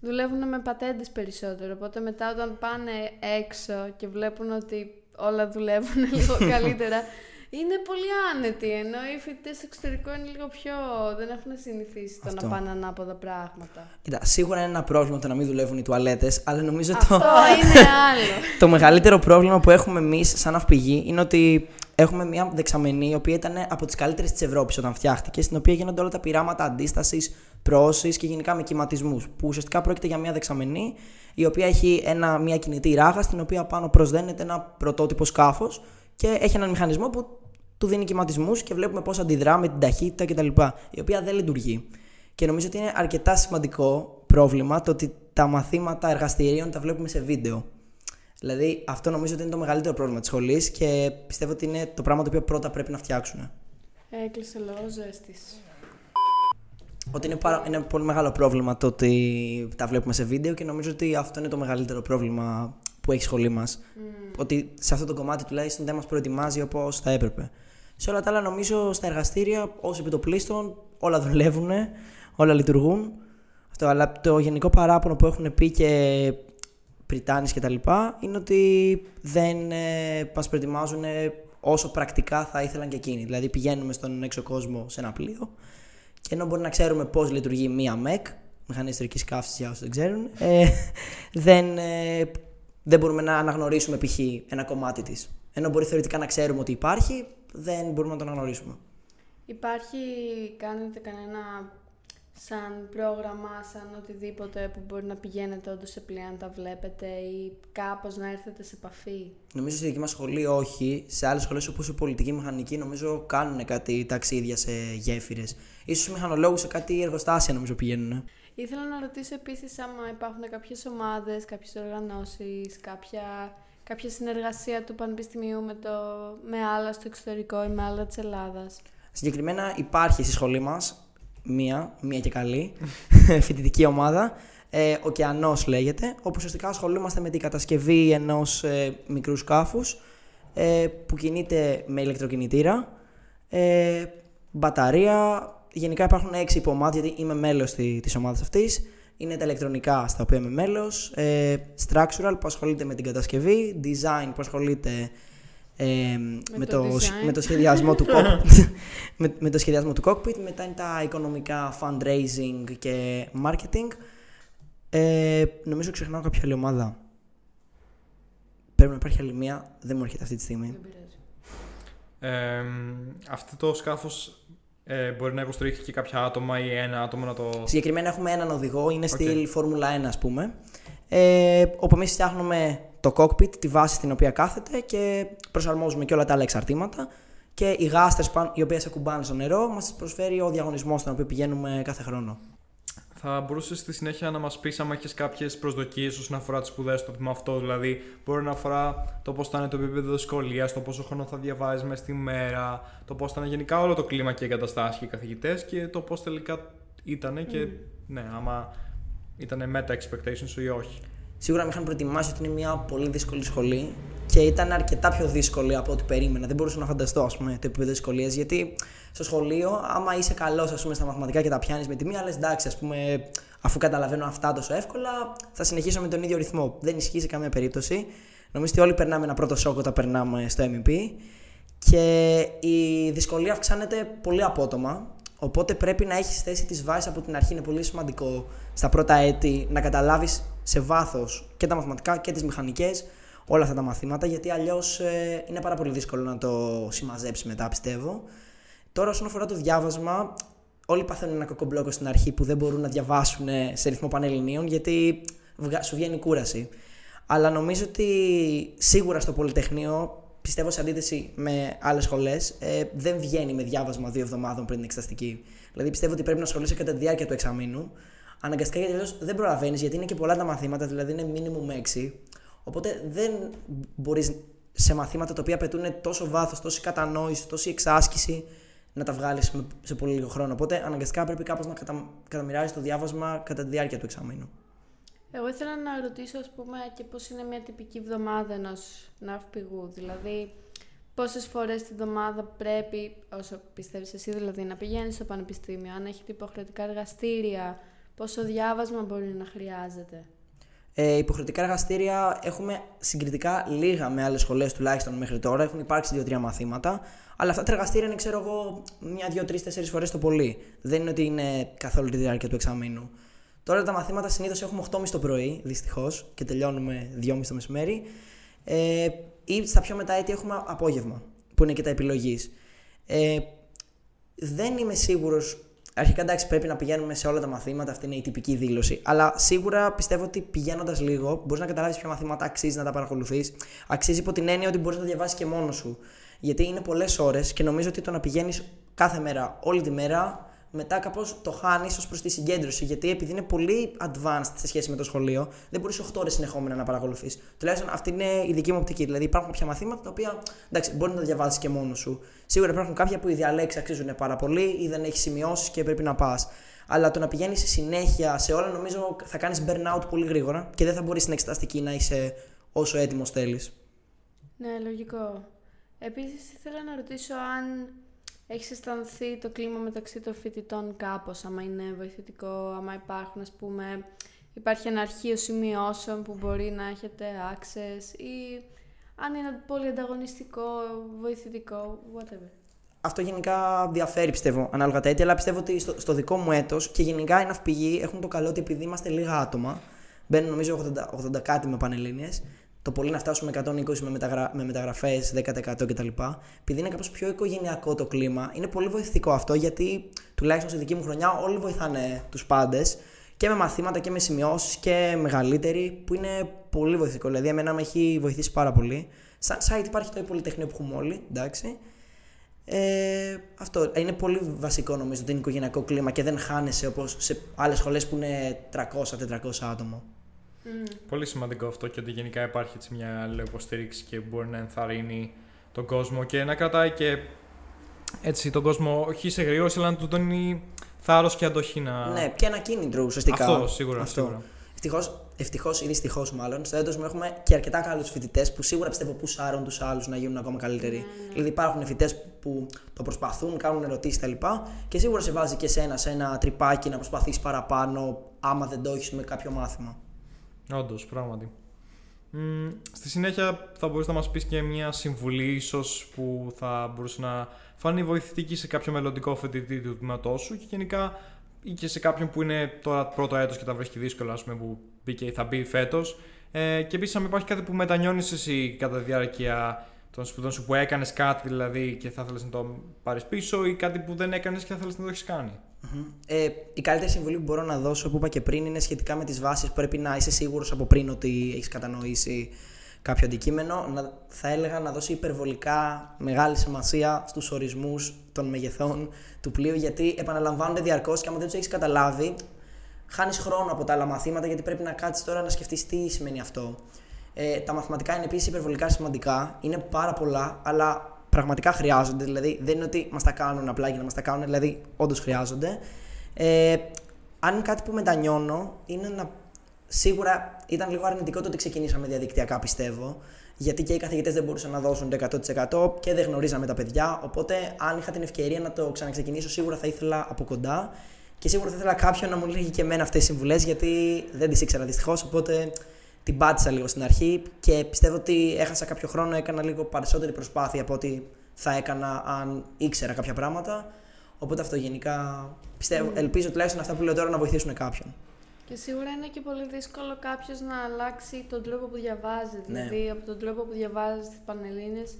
δουλεύουν με πατέντες περισσότερο. Οπότε μετά όταν πάνε έξω και βλέπουν ότι όλα δουλεύουν [laughs] λίγο καλύτερα, [laughs] είναι πολύ άνετοι. Ενώ οι φοιτητές στο εξωτερικό είναι λίγο πιο. δεν έχουν συνηθίσει το να πάνε ανάποδα πράγματα. Κοίτα, σίγουρα είναι ένα πρόβλημα το να μην δουλεύουν οι τουαλέτες, αλλά νομίζω Αυτό το. είναι άλλο. [laughs] το μεγαλύτερο πρόβλημα που έχουμε εμείς σαν αυπηγοί είναι ότι έχουμε μια δεξαμενή η οποία ήταν από τις καλύτερες της Ευρώπης όταν φτιάχτηκε, στην οποία γίνονται όλα τα πειράματα αντίστασης, πρόωσης και γενικά με κυματισμούς. Που ουσιαστικά πρόκειται για μια δεξαμενή η οποία έχει ένα, μια κινητή ράγα στην οποία πάνω προσδένεται ένα πρωτότυπο σκάφος και έχει έναν μηχανισμό που του δίνει κυματισμούς και βλέπουμε πώς αντιδρά με την ταχύτητα κτλ. Η οποία δεν λειτουργεί. Και νομίζω ότι είναι αρκετά σημαντικό πρόβλημα το ότι τα μαθήματα εργαστηρίων τα βλέπουμε σε βίντεο. Δηλαδή, αυτό νομίζω ότι είναι το μεγαλύτερο πρόβλημα της σχολής και πιστεύω ότι είναι το πράγμα το οποίο πρώτα πρέπει να φτιάξουν. Έκλεισε λόγο ζέστης. Ότι είναι, πάρα, είναι πολύ μεγάλο πρόβλημα το ότι τα βλέπουμε σε βίντεο και νομίζω ότι αυτό είναι το μεγαλύτερο πρόβλημα που έχει η σχολή μας. Ότι σε αυτό το κομμάτι τουλάχιστον δεν μας προετοιμάζει όπως θα έπρεπε. Σε όλα τα άλλα, νομίζω στα εργαστήρια, ω επιτοπλίστων, όλα δουλεύουν, όλα λειτουργούν. Αυτό, αλλά το γενικό παράπονο που έχουν πει και Πριτάνης και τα λοιπά, είναι ότι δεν ε, μας προετοιμάζουν όσο πρακτικά θα ήθελαν και εκείνοι. Δηλαδή πηγαίνουμε στον έξω κόσμο σε ένα πλοίο και ενώ μπορεί να ξέρουμε πώς λειτουργεί μία ΜΕΚ, μηχανή ιστορικής καύσης για όσους δεν ξέρουν, ε, δεν, ε, δεν μπορούμε να αναγνωρίσουμε π.χ. ένα κομμάτι της. Ενώ μπορεί θεωρητικά να ξέρουμε ότι υπάρχει, δεν μπορούμε να το αναγνωρίσουμε. Υπάρχει, κάνετε κανένα σαν πρόγραμμα, σαν οτιδήποτε που μπορεί να πηγαίνετε όντως σε πλοία να τα βλέπετε ή κάπως να έρθετε σε επαφή; Νομίζω στη δική μας σχολή όχι. Σε άλλες σχολές όπως η πολιτική μηχανική νομίζω κάνουν κάτι ταξίδια σε γέφυρες. Ίσως μηχανολόγους σε κάτι εργοστάσια νομίζω πηγαίνουν. Ήθελα να ρωτήσω επίσης άμα υπάρχουν κάποιες ομάδες, κάποιες οργανώσεις, κάποια, κάποια συνεργασία του Πανεπιστημίου με, το, με άλλα στο εξωτερικό ή με άλλα της Ελλάδας; Συγκεκριμένα υπάρχει στη σχολή μας μία, μία και καλή [laughs] φοιτητική ομάδα. Ε, Οκεανός λέγεται, όπου ουσιαστικά ασχολούμαστε με την κατασκευή ενός ε, μικρού σκάφους ε, που κινείται με ηλεκτροκινητήρα, ε, μπαταρία. Γενικά υπάρχουν έξι υπομάδια, γιατί είμαι μέλος τη, της ομάδας αυτής. Είναι τα ηλεκτρονικά στα οποία είμαι μέλος, ε, structural που ασχολείται με την κατασκευή, design που ασχολείται ε, με, το, με, το, σχεδιασμό του cockpit, [laughs] με, με, το σχεδιασμό του cockpit, μετά είναι τα οικονομικά fundraising και marketing. Ε, νομίζω ξεχνάω κάποια άλλη ομάδα. Πρέπει να υπάρχει άλλη μία, δεν μου έρχεται αυτή τη στιγμή. Ε, αυτό το σκάφος ε, μπορεί να υποστηρίξει και κάποια άτομα ή ένα άτομο να το... Συγκεκριμένα έχουμε έναν οδηγό, είναι okay. στυλ Φόρμουλα 1 ας πούμε. Ε, όπου εμείς φτιάχνουμε το cockpit, τη βάση στην οποία κάθεται και προσαρμόζουμε και όλα τα άλλα εξαρτήματα. Και οι γάστε οι οποίες ακουμπάνε στο νερό μας προσφέρει ο διαγωνισμός στον οποίο πηγαίνουμε κάθε χρόνο. Θα μπορούσες στη συνέχεια να μας πεις αν έχεις κάποιες προσδοκίες όσον αφορά τις σπουδές στο τμήμα αυτό. Δηλαδή, μπορεί να αφορά το πώς θα είναι το επίπεδο δυσκολίας, το πόσο χρόνο θα διαβάζει μέσα στη μέρα, το πώς θα είναι γενικά όλο το κλίμα και οι εγκαταστάσεις και οι καθηγητές και το πώς τελικά ήταν και ναι, άμα ήταν meta expectations ή όχι. Σίγουρα με είχαν προετοιμάσει ότι είναι μια πολύ δύσκολη σχολή και ήταν αρκετά πιο δύσκολη από ό,τι περίμενα. Δεν μπορούσα να φανταστώ ας πούμε, το επίπεδο δυσκολία γιατί στο σχολείο, άμα είσαι καλός στα μαθηματικά και τα πιάνεις με τη μία, λες εντάξει, ας πούμε, αφού καταλαβαίνω αυτά τόσο εύκολα, θα συνεχίσω με τον ίδιο ρυθμό. Δεν ισχύει σε καμία περίπτωση. Νομίζω ότι όλοι περνάμε ένα πρώτο σοκ όταν περνάμε στο MEP και η δυσκολία αυξάνεται πολύ απότομα. Οπότε πρέπει να έχεις θέσει τι βάσει από την αρχή. Είναι πολύ σημαντικό στα πρώτα έτη να καταλάβεις σε βάθος και τα μαθηματικά και τις μηχανικές όλα αυτά τα μαθήματα, γιατί αλλιώς ε, είναι πάρα πολύ δύσκολο να το συμμαζέψει μετά, πιστεύω. Τώρα, όσον αφορά το διάβασμα, όλοι παθαίνουν ένα κοκομπλόκο στην αρχή που δεν μπορούν να διαβάσουν σε ρυθμό πανελληνίων, γιατί σου βγαίνει κούραση. Αλλά νομίζω ότι σίγουρα στο Πολυτεχνείο, πιστεύω σε αντίθεση με άλλες σχολές, ε, δεν βγαίνει με διάβασμα δύο εβδομάδων πριν την εξεταστική. Δηλαδή πιστεύω ότι πρέπει να ασχολείσαι κατά τη διάρκεια του εξαμήνου. Αναγκαστικά γιατί αλλιώς δεν προλαβαίνεις, γιατί είναι και πολλά τα μαθήματα, δηλαδή είναι minimum 6. Οπότε δεν μπορείς σε μαθήματα τα οποία απαιτούν τόσο βάθος, τόση κατανόηση, τόση εξάσκηση να τα βγάλεις σε πολύ λίγο χρόνο. Οπότε αναγκαστικά πρέπει κάπως να κατα... καταμοιράζεις το διάβασμα κατά τη διάρκεια του εξαμήνου. Εγώ ήθελα να ρωτήσω, ας πούμε, και πώς είναι μια τυπική εβδομάδα ενός ναυπηγού. Δηλαδή, πόσες φορές την εβδομάδα πρέπει, όσο πιστεύεις εσύ δηλαδή, να πηγαίνεις στο πανεπιστήμιο, αν έχετε υποχρεωτικά εργαστήρια, πόσο διάβασμα μπορεί να χρειάζεται; Ε, υποχρεωτικά εργαστήρια έχουμε συγκριτικά λίγα με άλλες σχολές τουλάχιστον μέχρι τώρα. Έχουν υπάρξει δύο-τρία μαθήματα. Αλλά αυτά τα εργαστήρια είναι, ξέρω εγώ, μια, δύο, τρεις, τέσσερις φορές το πολύ. Δεν είναι ότι είναι καθόλου τη διάρκεια του εξαμήνου. Τώρα τα μαθήματα συνήθως έχουμε 8.30 το πρωί, δυστυχώς, και τελειώνουμε 2.30 το μεσημέρι. Ε, ή στα πιο μετά έτη έχουμε απόγευμα, που είναι και τα επιλογής. Ε, δεν είμαι σίγουρος Αρχικά εντάξει, πρέπει να πηγαίνουμε σε όλα τα μαθήματα, αυτή είναι η τυπική δήλωση. Αλλά σίγουρα πιστεύω ότι πηγαίνοντας λίγο, μπορείς να καταλάβεις ποια μαθήματα αξίζει να τα παρακολουθείς. Αξίζει υπό την έννοια ότι μπορείς να τα διαβάσεις και μόνος σου. Γιατί είναι πολλές ώρες και νομίζω ότι το να πηγαίνεις κάθε μέρα, όλη τη μέρα, μετά κάπως το χάνεις ως προς τη συγκέντρωση. Γιατί επειδή είναι πολύ advanced σε σχέση με το σχολείο, δεν μπορείς 8 ώρες συνεχόμενα να παρακολουθείς. Τουλάχιστον αυτή είναι η δική μου οπτική. Δηλαδή υπάρχουν κάποια μαθήματα τα οποία εντάξει, μπορεί να τα διαβάσεις και μόνος σου. Σίγουρα υπάρχουν κάποια που οι διαλέξεις αξίζουν πάρα πολύ ή δεν έχεις σημειώσεις και πρέπει να πας. Αλλά το να πηγαίνεις συνέχεια σε όλα νομίζω θα κάνεις burnout πολύ γρήγορα και δεν θα μπορείς στην εξεταστική να είσαι όσο έτοιμος θέλεις. Ναι, λογικό. Επίσης ήθελα να ρωτήσω αν έχεις αισθανθεί το κλίμα μεταξύ των φοιτητών κάπως, άμα είναι βοηθητικό, άμα υπάρχουν, ας πούμε, υπάρχει ένα αρχείο σημειώσεων που μπορεί να έχετε access ή αν είναι πολύ ανταγωνιστικό, βοηθητικό, whatever. Αυτό γενικά διαφέρει, πιστεύω, ανάλογα τα έτη, αλλά πιστεύω ότι στο, στο δικό μου έτος και γενικά οι ναυπηγοί έχουν το καλό ότι επειδή είμαστε λίγα άτομα, μπαίνουν νομίζω 80, 80 κάτι με πανελλήνιες, το πολύ να φτάσουμε 120 με, μεταγρα... με μεταγραφές 10% κτλ. Επειδή είναι κάπως πιο οικογενειακό το κλίμα, είναι πολύ βοηθητικό αυτό γιατί τουλάχιστον στη δική μου χρονιά όλοι βοηθάνε τους πάντες και με μαθήματα και με σημειώσεις και μεγαλύτεροι που είναι πολύ βοηθητικό. Δηλαδή, εμένα με έχει βοηθήσει πάρα πολύ. Σαν site υπάρχει το Πολυτεχνείο που έχουμε όλοι, εντάξει. Ε, αυτό είναι πολύ βασικό νομίζω το οικογενειακό κλίμα και δεν χάνεσαι όπως σε άλλες σχολές που είναι 300-400 άτομα. Πολύ σημαντικό αυτό και ότι γενικά υπάρχει έτσι μια υποστήριξη και μπορεί να ενθαρρύνει τον κόσμο και να κρατάει και έτσι τον κόσμο όχι σε γρήγορση αλλά να του δίνει θάρρος και αντοχή να... Ναι, και ένα κίνητρο ουσιαστικά. Αυτό, σίγουρα. Αυτό. σίγουρα. Ευτυχώς, ευτυχώς ή δυστυχώς μάλλον, στο έντος μου έχουμε και αρκετά καλούς φοιτητές που σίγουρα πιστεύω που σάρουν τους άλλους να γίνουν ακόμα καλύτεροι. Ναι, ναι. Δηλαδή υπάρχουν φοιτητές που το προσπαθούν, κάνουν ερωτήσεις κτλ. Και σίγουρα σε βάζει και σένα σε ένα τρυπάκι να προσπαθείς παραπάνω, άμα δεν το έχεις με κάποιο μάθημα. Όντως, πράγματι. Mm, στη συνέχεια θα μπορείς να μας πεις και μια συμβουλή ίσως που θα μπορούσε να φανεί βοηθητική σε κάποιο μελλοντικό φοιτητή του τμήματός σου και γενικά ή και σε κάποιον που είναι τώρα πρώτο έτος και τα βρίσκει δύσκολα ας πούμε, που μπήκε ή θα μπει φέτος ε, και επίσης αν υπάρχει κάτι που μετανιώνεις εσύ κατά τη διάρκεια των σπουδών σου που έκανες κάτι δηλαδή και θα ήθελες να το πάρεις πίσω ή κάτι που δεν έκανες και θα ήθελες να το έχεις κάνει. Ε, η καλύτερη συμβουλή που μπορώ να δώσω, που είπα και πριν, είναι σχετικά με τις βάσεις. Πρέπει να είσαι σίγουρος από πριν ότι έχεις κατανοήσει κάποιο αντικείμενο. Να, θα έλεγα να δώσει υπερβολικά μεγάλη σημασία στους ορισμούς των μεγεθών του πλοίου, γιατί επαναλαμβάνονται διαρκώς και άμα δεν τους έχεις καταλάβει, χάνεις χρόνο από τα άλλα μαθήματα γιατί πρέπει να κάτσεις τώρα να σκεφτείς τι σημαίνει αυτό. Ε, τα μαθηματικά είναι επίσης υπερβολικά σημαντικά. Είναι πάρα πολλά, αλλά πραγματικά χρειάζονται. Δηλαδή, δεν είναι ότι μας τα κάνουν απλά για να μας τα κάνουν, δηλαδή, όντως χρειάζονται. Ε, αν είναι κάτι που μετανιώνω, είναι να. Σίγουρα ήταν λίγο αρνητικό το ότι ξεκινήσαμε διαδικτυακά, πιστεύω. Γιατί και οι καθηγητές δεν μπορούσαν να δώσουν το 100% και δεν γνωρίζαμε τα παιδιά. Οπότε, αν είχα την ευκαιρία να το ξαναξεκινήσω, σίγουρα θα ήθελα από κοντά. Και σίγουρα θα ήθελα κάποιον να μου λέγει και εμένα αυτές τις συμβουλές, γιατί δεν τις ήξερα δυστυχώς. Οπότε την πάτησα λίγο στην αρχή και πιστεύω ότι έχασα κάποιο χρόνο, έκανα λίγο περισσότερη προσπάθεια από ό,τι θα έκανα αν ήξερα κάποια πράγματα. Οπότε αυτό γενικά πιστεύω, ελπίζω τουλάχιστον αυτά που λέω τώρα να βοηθήσουν κάποιον. Και σίγουρα είναι και πολύ δύσκολο κάποιος να αλλάξει τον τρόπο που διαβάζει. Ναι. Δηλαδή, από τον τρόπο που διαβάζει τις Πανελλήνιες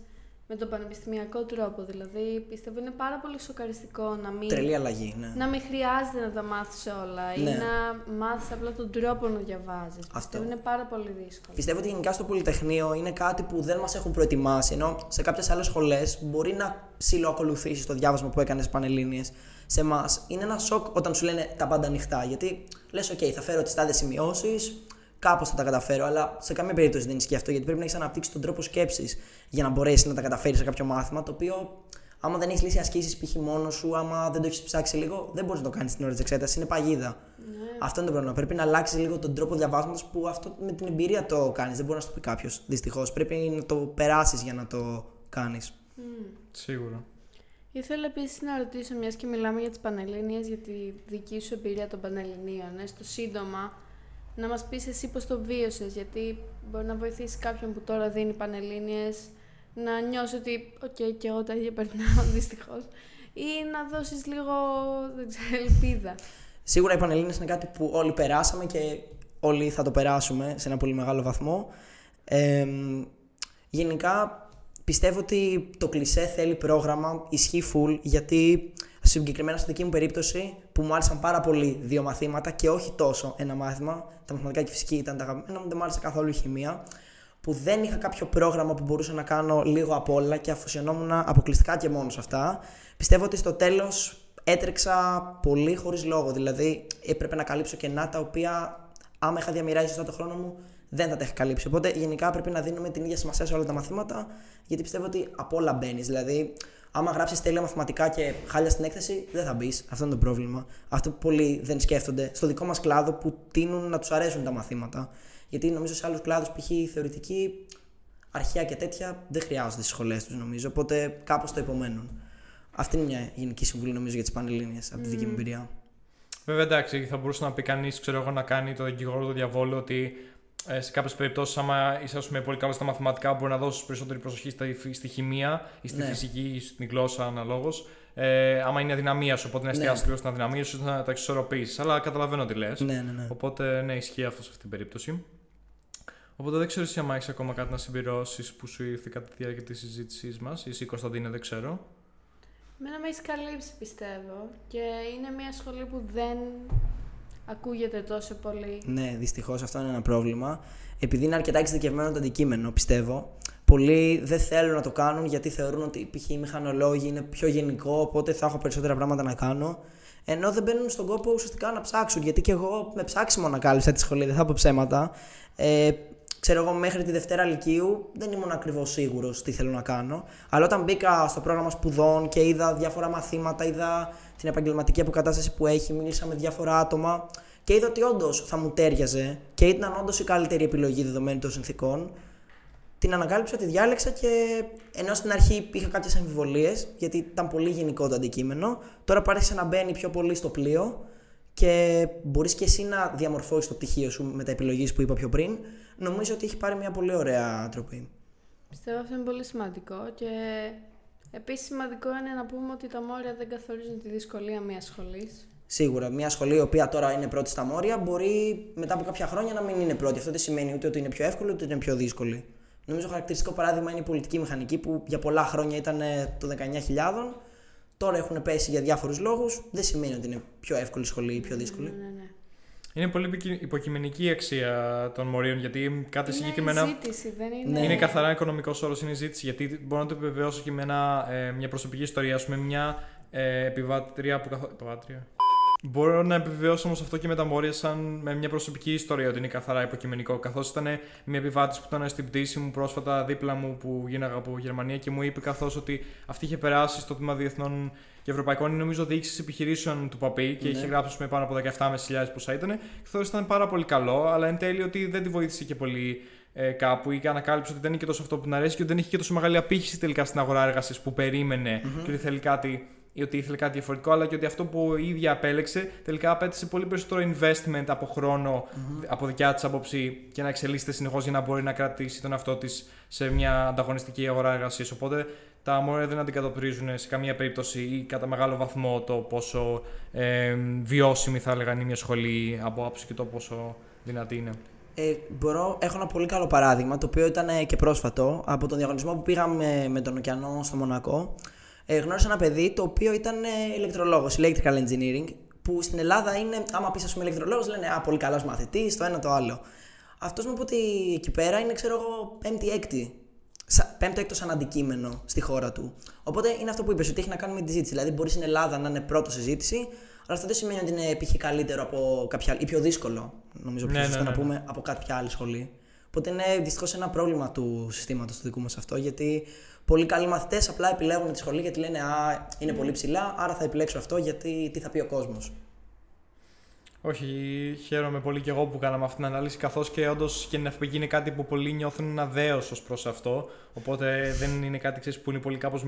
με τον πανεπιστημιακό τρόπο. Δηλαδή, πιστεύω είναι πάρα πολύ σοκαριστικό να μην, Τρελή αλλαγή, ναι. να μην χρειάζεται να τα μάθεις όλα Ναι. ή να μάθεις απλά τον τρόπο να διαβάζεις. Αυτό. Πιστεύω είναι πάρα πολύ δύσκολο. Πιστεύω ότι γενικά στο Πολυτεχνείο είναι κάτι που δεν μας έχουν προετοιμάσει. Ενώ σε κάποιες άλλες σχολές μπορεί να ψηλοακολουθήσεις το διάβασμα που έκανες Πανελλήνιες. Σε εμάς είναι ένα σοκ όταν σου λένε τα πάντα ανοιχτά. Γιατί λες, OK, θα φέρω τις τάδες σημειώσεις, κάπως θα τα καταφέρω. Αλλά σε καμία περίπτωση δεν ισχύει αυτό. Γιατί πρέπει να έχεις αναπτύξει τον τρόπο σκέψης για να μπορέσεις να τα καταφέρεις σε κάποιο μάθημα. Το οποίο, άμα δεν έχεις λύσει ασκήσεις π.χ. μόνος σου, άμα δεν το έχεις ψάξει λίγο, δεν μπορείς να το κάνεις την ώρα της εξέτασης. Είναι παγίδα. Αυτό είναι το πρόβλημα. Πρέπει να αλλάξεις λίγο τον τρόπο διαβάσματος που αυτό με την εμπειρία το κάνεις. Δεν μπορεί να σου το πει κάποιος. Δυστυχώς. Πρέπει να το περάσεις για να το κάνεις. Σίγουρα. Ήθελα επίσης να ρωτήσω, μιας και μιλάμε για τις Πανελλήνιες, για τη δική σου εμπειρία των Πανελληνίων, έστω σύντομα, να μας πεις εσύ πώς το βίωσες, γιατί μπορεί να βοηθήσει κάποιον που τώρα δίνει Πανελλήνιες να νιώσει ότι, οκ, και εγώ τα ίδια περνάω, [laughs] δυστυχώς. Ή να δώσεις λίγο, δεν ξέρω, ελπίδα. Σίγουρα οι Πανελλήνιες είναι κάτι που όλοι περάσαμε και όλοι θα το περάσουμε σε ένα πολύ μεγάλο βαθμό. Ε, γενικά πιστεύω ότι το κλισέ θέλει πρόγραμμα, ισχύει full, γιατί συγκεκριμένα στη δική μου περίπτωση που μου άρεσαν πάρα πολύ δύο μαθήματα και όχι τόσο ένα μάθημα, τα μαθηματικά και η φυσική ήταν τα αγαπημένα μου, δεν μου άρεσε καθόλου η χημεία, που δεν είχα κάποιο πρόγραμμα που μπορούσα να κάνω λίγο απ' όλα και αφοσιωνόμουν αποκλειστικά και μόνος σε αυτά. Πιστεύω ότι στο τέλος έτρεξα πολύ χωρίς λόγο. Δηλαδή έπρεπε να καλύψω κενά τα οποία άμα είχα διαμοιράσει σωστά το χρόνο μου δεν θα τα είχα καλύψει. Οπότε γενικά πρέπει να δίνουμε την ίδια σημασία σε όλα τα μαθήματα γιατί πιστεύω ότι από όλα μπαίνεις. Δηλαδή άμα γράψεις τέλεια μαθηματικά και χάλια στην έκθεση δεν θα μπεις. Αυτό είναι το πρόβλημα. Αυτό που πολλοί δεν σκέφτονται στο δικό μας κλάδο που τείνουν να τους αρέσουν τα μαθήματα. Γιατί νομίζω σε άλλους κλάδους, π.χ. θεωρητική, αρχαία και τέτοια δεν χρειάζονται στις σχολές τους νομίζω. Οπότε κάπως το υπομένουν. Αυτή είναι μια γενική συμβουλή νομίζω για τις Πανελλήνιες από τη δική μου εμπειρία. Βέβαια, εντάξει, θα μπορούσε να πει κανείς, ξέρω εγώ, να κάνει το δικηγόρο του διαβόλου ότι ε, σε κάποιες περιπτώσεις, άμα είσαι ας πούμε, πολύ καλός στα μαθηματικά, μπορεί να δώσεις περισσότερη προσοχή στη, στη χημεία ή στη Ναι. φυσική ή στην γλώσσα αναλόγως. Ε, άμα είναι αδυναμίας σου, οπότε να Ναι. εστιάσει λίγο στην αδυναμία σου, να τα εξισορροπήσεις. Αλλά καταλαβαίνω τι λες. Ναι, ναι, ναι. Οπότε, ναι, ισχύει αυτό σε αυτή την περίπτωση. Οπότε δεν ξέρω εσύ άμα έχεις ακόμα κάτι να συμπληρώσεις που σου ήρθε κατά τη διάρκεια της συζήτησής μας, ή εσύ Κωνσταντίνε, δεν ξέρω. Μένα με έχει καλύψει, πιστεύω. Και είναι μια σχολή που δεν ακούγεται τόσο πολύ. Ναι, δυστυχώς αυτό είναι ένα πρόβλημα. Επειδή είναι αρκετά εξειδικευμένο το αντικείμενο, πιστεύω. Πολλοί δεν θέλουν να το κάνουν γιατί θεωρούν ότι π.χ. οι μηχανολόγοι είναι πιο γενικό, οπότε θα έχω περισσότερα πράγματα να κάνω. Ενώ δεν μπαίνουν στον κόπο ουσιαστικά να ψάξουν. Γιατί και εγώ με ψάξιμο ανακάλυψα τη σχολή, δεν θα πω ψέματα. Ε, ξέρω εγώ, μέχρι τη Δευτέρα Λυκείου δεν ήμουν ακριβώς σίγουρος τι θέλω να κάνω. Αλλά όταν μπήκα στο πρόγραμμα σπουδών και είδα διάφορα μαθήματα, είδα την επαγγελματική αποκατάσταση που έχει, μίλησα με διάφορα άτομα και είδα ότι όντως θα μου τέριαζε και ήταν όντως η καλύτερη επιλογή δεδομένη των συνθήκων. Την ανακάλυψα, τη διάλεξα και ενώ στην αρχή είχα κάποιες αμφιβολίες, γιατί ήταν πολύ γενικό το αντικείμενο, τώρα άρχισε να μπαίνει πιο πολύ στο πλοίο και μπορείς και εσύ να διαμορφώσεις το πτυχίο σου με τα επιλογή που είπα πιο πριν. Νομίζω ότι έχει πάρει μια πολύ ωραία τροπή. Πιστεύω αυτό είναι πολύ σημαντικό και επίσης σημαντικό είναι να πούμε ότι τα μόρια δεν καθορίζουν τη δυσκολία μιας σχολής. Σίγουρα, μια σχολή η οποία τώρα είναι πρώτη στα μόρια μπορεί μετά από κάποια χρόνια να μην είναι πρώτη. Αυτό δεν σημαίνει ούτε ότι είναι πιο εύκολο ούτε ότι είναι πιο δύσκολη. Νομίζω χαρακτηριστικό παράδειγμα είναι η πολιτική μηχανική που για πολλά χρόνια ήταν ε, το 19.000. Τώρα έχουν πέσει για διάφορους λόγους. Δεν σημαίνει ότι είναι πιο εύκολη σχολή ή πιο δύσκολη. Ναι, ναι, ναι. Είναι πολύ υποκει- υποκειμενική η αξία των μορίων γιατί κάτι Είναι συγκεκριμένα. η ζήτηση, δεν είναι... Ναι. Είναι καθαρά οικονομικός όρος είναι η ζήτηση. Γιατί μπορώ να το επιβεβαιώσω και με ένα, ε, μια προσωπική ιστορία. Α πούμε, μια ε, επιβάτρια που καθ... Επιβάτρια. Μπορώ να επιβεβαιώσω όμως αυτό και με τα μόρια σαν με μια προσωπική ιστορία ότι είναι καθαρά υποκειμενικό. Καθώς ήταν μια επιβάτη που ήταν στην πτήση μου πρόσφατα δίπλα μου που γίναγα από Γερμανία και μου είπε καθώς ότι αυτή είχε περάσει στο τμήμα διεθνών και ευρωπαϊκών, είναι νομίζω διοίκησης επιχειρήσεων του ΠΑΠΗ και Ναι. είχε γράψει με πάνω από 17.500 πόσα ήταν. Καθώς ήταν πάρα πολύ καλό, αλλά εν τέλει ότι δεν τη βοήθησε και πολύ ε, κάπου ή και ανακάλυψε ότι δεν είναι και τόσο αυτό που να αρέσει και ότι δεν είχε και τόσο μεγάλη απήχηση τελικά στην αγορά εργασία που περιμενε και ότι θέλει κάτι ή ότι ήθελε κάτι διαφορετικό, αλλά και ότι αυτό που η ίδια απέλεξε τελικά απέτησε πολύ περισσότερο investment από χρόνο, από δικιά της άποψη και να εξελίσσεται συνεχώς για να μπορεί να κρατήσει τον εαυτό της σε μια ανταγωνιστική αγορά εργασίας. Οπότε τα μόρια δεν αντικατοπτρίζουν σε καμία περίπτωση ή κατά μεγάλο βαθμό το πόσο ε, βιώσιμη θα έλεγα είναι μια σχολή από άποψη και το πόσο δυνατή είναι. Ε, μπορώ, έχω ένα πολύ καλό παράδειγμα, το οποίο ήταν ε, και πρόσφατο. Από τον διαγωνισμό που πήγαμε με τον ωκεανό στο Μονακό, ε, γνώρισα ένα παιδί το οποίο ήταν ε, ηλεκτρολόγος, electrical engineering, που στην Ελλάδα είναι, άμα πεις ας πούμε ηλεκτρολόγος, λένε «Α, πολύ καλός μαθητής, το ένα το άλλο». Αυτός μου είπε ότι εκεί πέρα είναι, ξέρω εγώ, πέμπτη-έκτη. Πέμπτο έκτος σαν αντικείμενο στη χώρα του. Οπότε είναι αυτό που είπες, ότι έχει να κάνει με τη ζήτηση. Δηλαδή, μπορεί στην Ελλάδα να είναι πρώτο σε ζήτηση, αλλά αυτό δεν σημαίνει ότι είναι π.χ. καλύτερο από κάποια άλλη, ή πιο δύσκολο, νομίζω πιο Ναι, σωστό ναι, να ναι, πούμε, από κάποια άλλη σχολή. Οπότε είναι δυστυχώς ένα πρόβλημα του συστήματος του δικού μας αυτό, γιατί πολλοί καλοί μαθητές απλά επιλέγουν τη σχολή γιατί λένε Α, είναι πολύ ψηλά, άρα θα επιλέξω αυτό γιατί τι θα πει ο κόσμος. Όχι, χαίρομαι πολύ και εγώ που κάναμε αυτή την ανάλυση, καθώς και όντως και η NFPG είναι κάτι που πολλοί νιώθουν ένα δέος ως προς αυτό. Οπότε δεν είναι κάτι ξέρεις, που είναι πολύ κάπως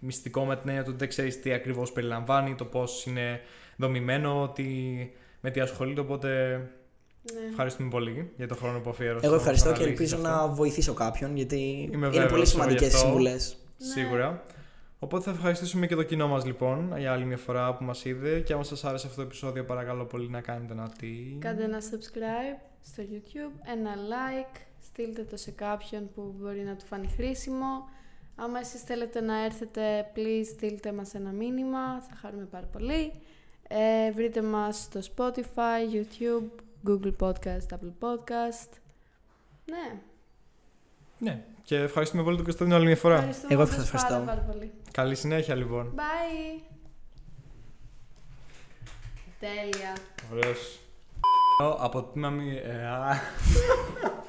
μυστικό με την έννοια ότι δεν ξέρεις τι ακριβώς περιλαμβάνει, το πώς είναι δομημένο, τι, με τι ασχολείται. Οπότε Ναι. ευχαριστούμε πολύ για τον χρόνο που αφιέρωσε. Εγώ ευχαριστώ και αναλύσεις ελπίζω αυτό. να βοηθήσω κάποιον, γιατί Είμαι είναι βέβαιος πολύ εγώ σημαντικές γι' οι αυτό. συμβουλές. Σίγουρα. Οπότε θα ευχαριστήσουμε και το κοινό μας λοιπόν για άλλη μια φορά που μας είδε και αν σας άρεσε αυτό το επεισόδιο παρακαλώ πολύ να κάνετε ένα τι. Κάντε ένα subscribe στο YouTube, ένα like, στείλτε το σε κάποιον που μπορεί να του φανεί χρήσιμο. Άμα εσείς θέλετε να έρθετε, please στείλτε μας ένα μήνυμα, θα χαρούμε πάρα πολύ. Ε, βρείτε μας στο Spotify, YouTube, Google Podcast, Apple Podcast. Ναι, Ναι. Και ευχαριστούμε πολύ τον Κωνσταντίνο άλλη μια φορά. ευχαριστούμε Εγώ όλους σας πάρα, ευχαριστώ. πάρα πολύ. Καλή συνέχεια λοιπόν. Bye! Τέλεια. Ωραίος. Από τμήμα μη... ε, α. [laughs]